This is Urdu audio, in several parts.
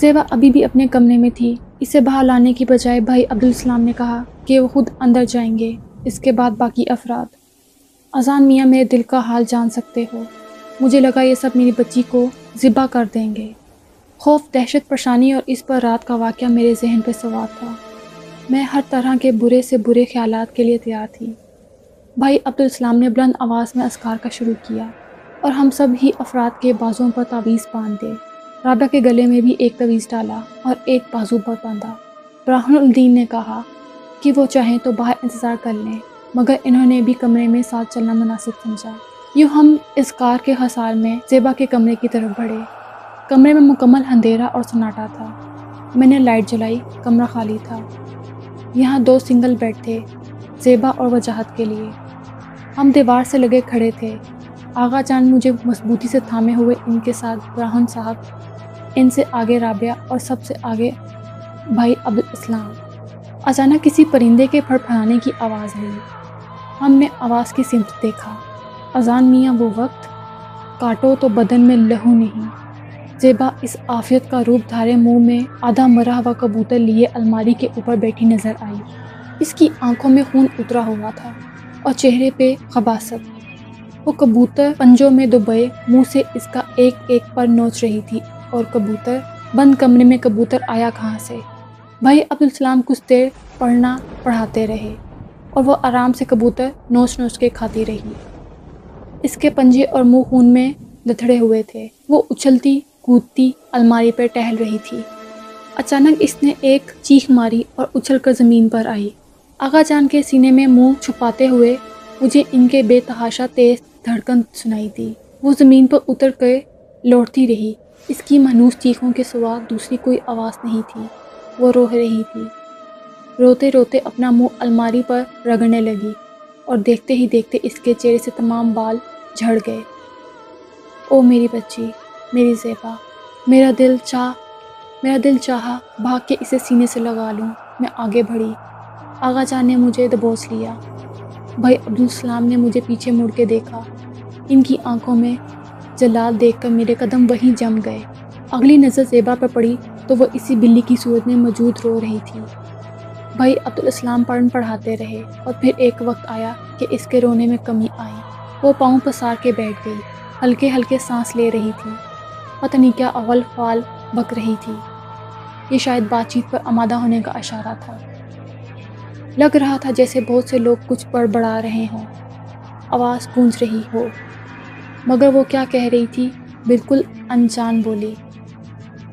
زیبا ابھی بھی اپنے کمرے میں تھی۔ اسے باہر لانے کی بجائے بھائی عبدالسلام نے کہا کہ وہ خود اندر جائیں گے۔ اس کے بعد باقی افراد۔ اذان میاں میرے دل کا حال جان سکتے ہو۔ مجھے لگا یہ سب میری بچی کو ذبح کر دیں گے۔ خوف، دہشت، پریشانی اور اس پر رات کا واقعہ میرے ذہن پہ سوار تھا۔ میں ہر طرح کے برے سے برے خیالات کے لیے تیار تھی۔ بھائی عبدالسلام نے بلند آواز میں اسکار کا شروع کیا اور ہم سب ہی افراد کے بازوں پر تعویذ باندھ دے رابعہ کے گلے میں بھی ایک تعویذ ڈالا اور ایک بازو پر باندھا۔ براہن الدین نے کہا کہ وہ چاہیں تو باہر انتظار کر لیں، مگر انہوں نے بھی کمرے میں ساتھ چلنا مناسب سمجھا۔ یوں ہم اس کار کے حسار میں زیبا کے کمرے کی طرف بڑھے۔ کمرے میں مکمل اندھیرا اور سناٹا تھا۔ میں نے لائٹ جلائی، کمرہ خالی تھا۔ یہاں دو سنگل بیڈ تھے، زیبا اور وجاہت کے لیے۔ ہم دیوار سے لگے کھڑے تھے۔ آغا جان مجھے مضبوطی سے تھامے ہوئے ان کے ساتھ براہن صاحب ان سے آگے رابعہ اور سب سے آگے بھائی عبدالاسلام۔ اچانک کسی پرندے کے پھڑ پھڑانے کی آواز آئی۔ ہم نے آواز کی سمت دیکھا۔ اذان میاں وہ وقت کاٹو تو بدن میں لہو نہیں۔ زیبا اس آفیت کا روپ دھارے منہ میں آدھا مرا ہوا کبوتر لیے الماری کے اوپر بیٹھی نظر آئی۔ اس کی آنکھوں میں خون اترا ہوا تھا اور چہرے پہ خباست۔ وہ کبوتر پنجوں میں دبئے، منہ سے اس کا ایک ایک پر نوچ رہی تھی۔ اور کبوتر، بند کمرے میں کبوتر آیا کہاں سے؟ بھائی عبدالسلام کچھ دیر پڑھنا پڑھاتے رہے اور وہ آرام سے کبوتر نوچ نوچ کے کھاتی رہی۔ اس کے پنجے اور منہ خون میں لتھڑے ہوئے تھے۔ وہ اچھلتی، کودتی الماری پر ٹہل رہی تھی۔ اچانک اس نے ایک چیخ ماری اور اچھل کر زمین پر آئی۔ آغا جان کے سینے میں منہ چھپاتے ہوئے مجھے ان کے بے تحاشا تیز دھڑکن سنائی دی۔ وہ زمین پر اتر کر لوٹتی رہی۔ اس کی منوس چیخوں کے سوا دوسری کوئی آواز نہیں تھی۔ وہ روح رہی تھی۔ روتے روتے اپنا منہ الماری پر رگڑنے لگی اور دیکھتے ہی دیکھتے اس کے چہرے سے تمام بال جھڑ گئے۔ او میری بچی، میری زیبا، میرا دل چاہ، میرا دل چاہا بھاگ کے اسے سینے سے لگا لوں۔ میں آگے بڑھی۔ آغا جان نے مجھے دبوس لیا۔ بھائی عبدالسلام نے مجھے پیچھے مڑ کے دیکھا۔ ان کی آنکھوں میں جلال دیکھ کر میرے قدم وہیں جم گئے۔ اگلی نظر زیبا پر پڑی تو وہ اسی بلی کی صورت میں موجود رو رہی تھی۔ بھائی عبدالاسلام پڑھن پڑھاتے رہے اور پھر ایک وقت آیا کہ اس کے رونے میں کمی آئی۔ وہ پاؤں پسار کے بیٹھ گئی، ہلکے ہلکے سانس لے رہی تھی۔ پتہ نہیں کیا اول فال بک رہی تھی۔ یہ شاید بات چیت پر آمادہ ہونے کا اشارہ تھا۔ لگ رہا تھا جیسے بہت سے لوگ کچھ بڑھ بڑھا رہے ہوں۔ آواز گونج رہی ہو۔ مگر وہ کیا کہہ رہی تھی؟ بالکل انجان بولی۔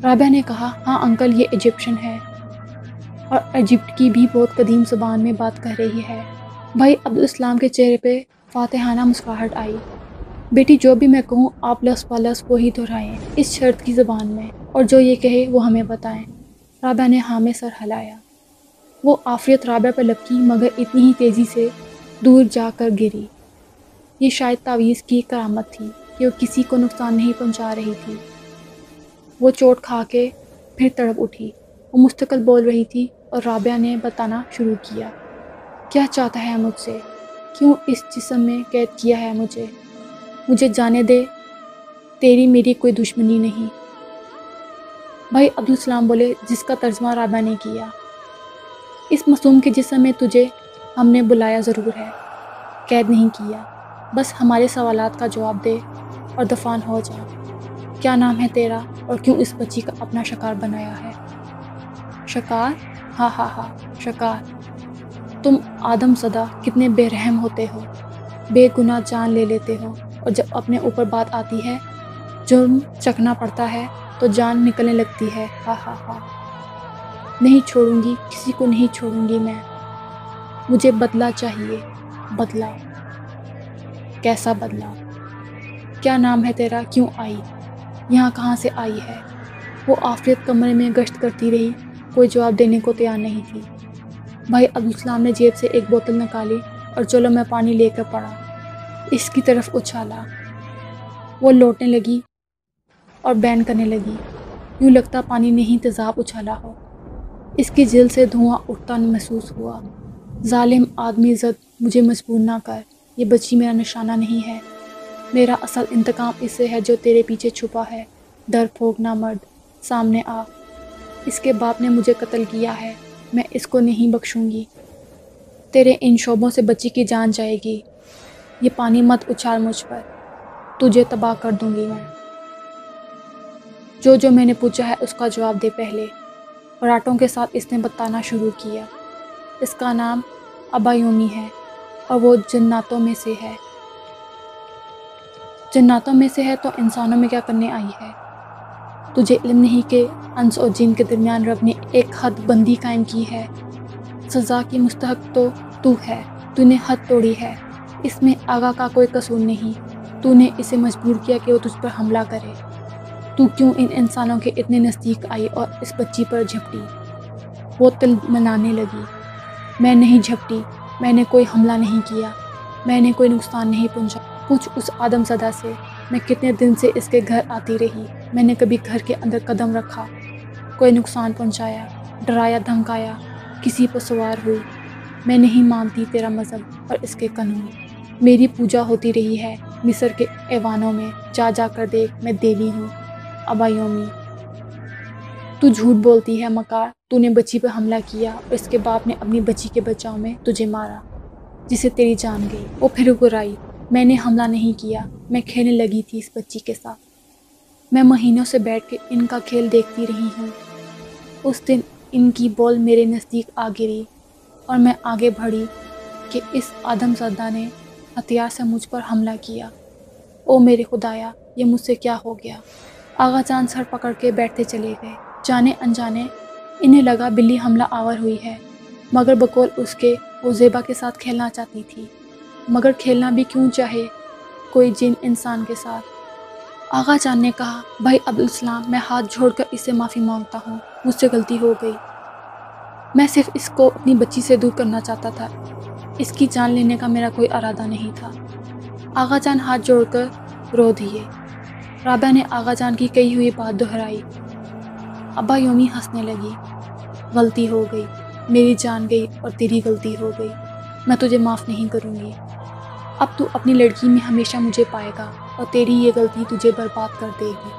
رابعہ نے کہا ہاں انکل، یہ ایجپشن ہے۔ اور ایجپٹ کی بھی بہت قدیم زبان میں بات کر رہی ہے۔ بھائی عبدالاسلام کے چہرے پہ فاتحانہ مسکراہٹ آئی۔ بیٹی، جو بھی میں کہوں، آپ لس پلس وہی دہرائیں، اس شرط کی زبان میں۔ اور جو یہ کہے، وہ ہمیں بتائیں۔ رابعہ نے ہاں میں سر ہلایا۔ وہ آفریت رابعہ پر لپکی، مگر اتنی ہی تیزی سے دور جا کر گری۔ یہ شاید تعویذ کی کرامت تھی کہ وہ کسی کو نقصان نہیں پہنچا رہی تھی۔ وہ چوٹ کھا کے پھر تڑپ اٹھی۔ وہ مستقل بول رہی تھی اور رابعہ نے بتانا شروع کیا۔ کیا چاہتا ہے مجھ سے؟ کیوں اس جسم میں قید کیا ہے مجھے؟ مجھے جانے دے۔ تیری میری کوئی دشمنی نہیں۔ بھائی عبدالسلام بولے، جس کا ترجمہ رابعہ نے کیا۔ اس معصوم کے جسم میں تجھے ہم نے بلایا ضرور ہے۔ قید نہیں کیا۔ بس ہمارے سوالات کا جواب دے اور دفان ہو جا۔ کیا نام ہے تیرا اور کیوں اس بچی کا اپنا شکار بنایا ہے؟ شکار؟ ہاں ہاں ہاں شکار۔ تم آدم صدا کتنے بے رحم ہوتے ہو، بے گناہ جان لے لیتے ہو اور جب اپنے اوپر بات آتی ہے، جرم چکنا پڑتا ہے تو جان نکلنے لگتی ہے۔ ہاں ہاں ہاں۔ نہیں چھوڑوں گی، کسی کو نہیں چھوڑوں گی میں۔ مجھے بدلا چاہیے بدلا کیسا بدلا؟ کیا نام ہے تیرا؟ کیوں آئی؟ یہاں کہاں سے آئی ہے؟ وہ آفریت کمرے میں گشت کرتی رہی، کوئی جواب دینے کو تیار نہیں تھی۔ بھائی، عبدالسلام نے جیب سے ایک بوتل نکالی اور چلو میں پانی لے کر پڑا۔ اس کی طرف اچھالا۔ وہ لوٹنے لگی اور بین کرنے لگی۔ یوں لگتا پانی نہیں تیزاب اچھالا ہو۔ اس کی جل سے دھواں اٹھتا محسوس ہوا۔ ظالم آدمی زد، مجھے مجبور نہ کر۔ یہ بچی میرا نشانہ نہیں ہے۔ میرا اصل انتقام اس سے ہے جو تیرے پیچھے چھپا ہے۔ در پھوک نہ مرد، سامنے آ۔ اس کے باپ نے مجھے قتل کیا ہے، میں اس کو نہیں بخشوں گی۔ تیرے ان شعبوں سے بچی کی جان جائے گی۔ یہ پانی مت اچھال مجھ پر، تجھے تباہ کر دوں گی میں۔ جو جو میں نے پوچھا ہے اس کا جواب دے پہلے۔ پراٹھوں کے ساتھ اس نے بتانا شروع کیا۔ اس کا نام ابایومی ہے۔ اور وہ جناتوں میں سے ہے۔ جناتوں میں سے ہے تو انسانوں میں کیا کرنے آئی ہے؟ تجھے علم نہیں کہ انس اور جن کے درمیان رب نے ایک حد بندی قائم کی ہے۔ سزا کی مستحق تو تو ہے، تو نے حد توڑی ہے۔ اس میں آگا کا کوئی قصور نہیں۔ تو نے اسے مجبور کیا کہ وہ تجھ پر حملہ کرے۔ تو کیوں ان انسانوں کے اتنے نزدیک آئی اور اس بچی پر جھپٹی؟ وہ تل منانے لگی۔ میں نہیں جھپٹی۔ میں نے کوئی حملہ نہیں کیا، میں نے کوئی نقصان نہیں پہنچا۔ پوچھ اس آدم صدا سے میں کتنے دن سے اس کے گھر آتی رہی۔ میں نے کبھی گھر کے اندر قدم رکھا، کوئی نقصان پہنچایا، ڈرایا، دھمکایا، کسی پر سوار ہوئی۔ میں نہیں مانتی تیرا مذہب اور اس کے قانون۔ میری پوجا ہوتی رہی ہے مصر کے ایوانوں میں۔ جا جا کر دیکھ، میں دیوی ہوں۔ ابایومی تو جھوٹ بولتی ہے مکار۔ تو نے بچی پہ حملہ کیا اور اس کے باپ نے اپنی بچی کے بچاؤ میں تجھے مارا، جسے تیری جان گئی۔ وہ پھر گرائی میں نے حملہ نہیں کیا، میں کھیلنے لگی تھی اس بچی کے ساتھ۔ میں مہینوں سے بیٹھ کے ان کا کھیل دیکھتی رہی ہوں۔ اس دن ان کی بول میرے نزدیک آ گری اور میں آگے بڑھی کہ اس آدم زدہ نے ہتھیار سے مجھ پر حملہ کیا۔ او میرے خدایا، یہ مجھ سے کیا ہو گیا؟ آغا جان سر پکڑ کے بیٹھتے چلے گئے۔ جانے انجانے انہیں لگا بلی حملہ آور ہوئی ہے، مگر بقول اس کے وہ زیبا کے ساتھ کھیلنا چاہتی تھی۔ مگر کھیلنا بھی کیوں چاہے؟ کوئی جن انسان کے ساتھ۔ آغا جان نے کہا، بھائی عبدالسلام، میں ہاتھ جھوڑ کر اس سے معافی مانگتا ہوں، مجھ سے غلطی ہو گئی۔ میں صرف اس کو اپنی بچی سے دور کرنا چاہتا تھا۔ اس کی جان لینے کا میرا کوئی ارادہ نہیں تھا۔ آغا جان ہاتھ جوڑ کر رو دیے۔ رابعہ نے آغا جان کی کہی ہوئی بات دہرائی۔ ابا یومی ہنسنے لگی۔ غلطی ہو گئی، میری جان گئی اور تیری غلطی ہو گئی۔ میں تجھے معاف نہیں کروں گی۔ اب تو اپنی لڑکی میں ہمیشہ مجھے پائے گا اور تیری یہ غلطی تجھے برباد کر دے گی۔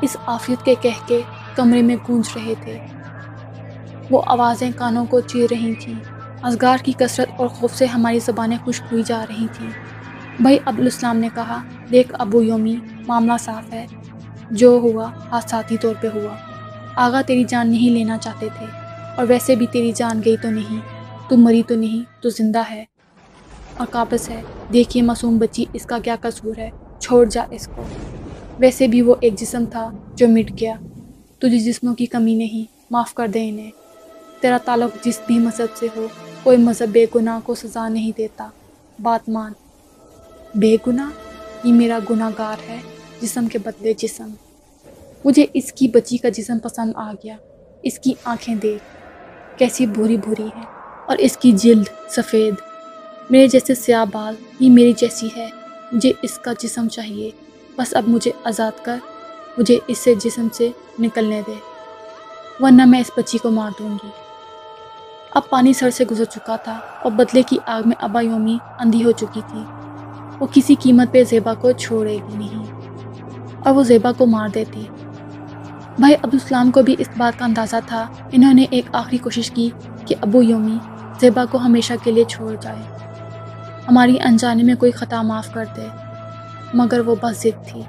اس آفیت کے کہہ کے کمرے میں گونج رہے تھے۔ وہ آوازیں کانوں کو چیر رہی تھیں۔ ازگار کی کثرت اور خوف سے ہماری زبانیں خشک ہوئی جا رہی تھیں۔ بھائی عبدالاسلام نے کہا، دیکھ ابو یومی، معاملہ صاف ہے۔ جو ہوا حادثاتی طور پہ ہوا۔ آگا تیری جان نہیں لینا چاہتے تھے، اور ویسے بھی تیری جان گئی تو نہیں۔ تو مری تو نہیں، تو زندہ ہے۔ اور قابض ہے۔ دیکھیے معصوم بچی، اس کا کیا قصور ہے؟ چھوڑ جا اس کو۔ ویسے بھی وہ ایک جسم تھا جو مٹ گیا۔ تجھے جسموں کی کمی نہیں، معاف کر دے انہیں۔ تیرا تعلق جس بھی مذہب سے ہو، کوئی مذہب بے گناہ کو سزا نہیں دیتا۔ بات مان۔ بے گناہ؟ یہ میرا گناہ گار ہے۔ جسم کے بدلے جسم۔ مجھے اس کی بچی کا جسم پسند آ گیا۔ اس کی آنکھیں دیکھ۔ کیسی بھوری بھوری ہیں اور اس کی جلد سفید۔ میرے جیسے سیاہ بال یہ میری جیسی ہے۔ مجھے اس کا جسم چاہیے۔ بس اب مجھے آزاد کر۔ مجھے اس سے جسم سے نکلنے دے۔ ورنہ میں اس بچی کو مار دوں گی۔ اب پانی سر سے گزر چکا تھا اور بدلے کی آگ میں ابا یومی اندھی ہو چکی تھی۔ وہ کسی قیمت پہ زیبا کو چھوڑے گی نہیں۔ اور وہ زیبا کو مار دیتی۔ بھائی عبدالسلام کو بھی اس بات کا اندازہ تھا۔ انہوں نے ایک آخری کوشش کی کہ ابو یومی زیبا کو ہمیشہ کے لیے چھوڑ جائے۔ ہماری انجانے میں کوئی خطا معاف کر دے۔ مگر وہ بس ضد تھی۔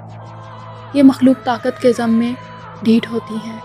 یہ مخلوق طاقت کے ضم میں ڈھیٹ ہوتی ہیں۔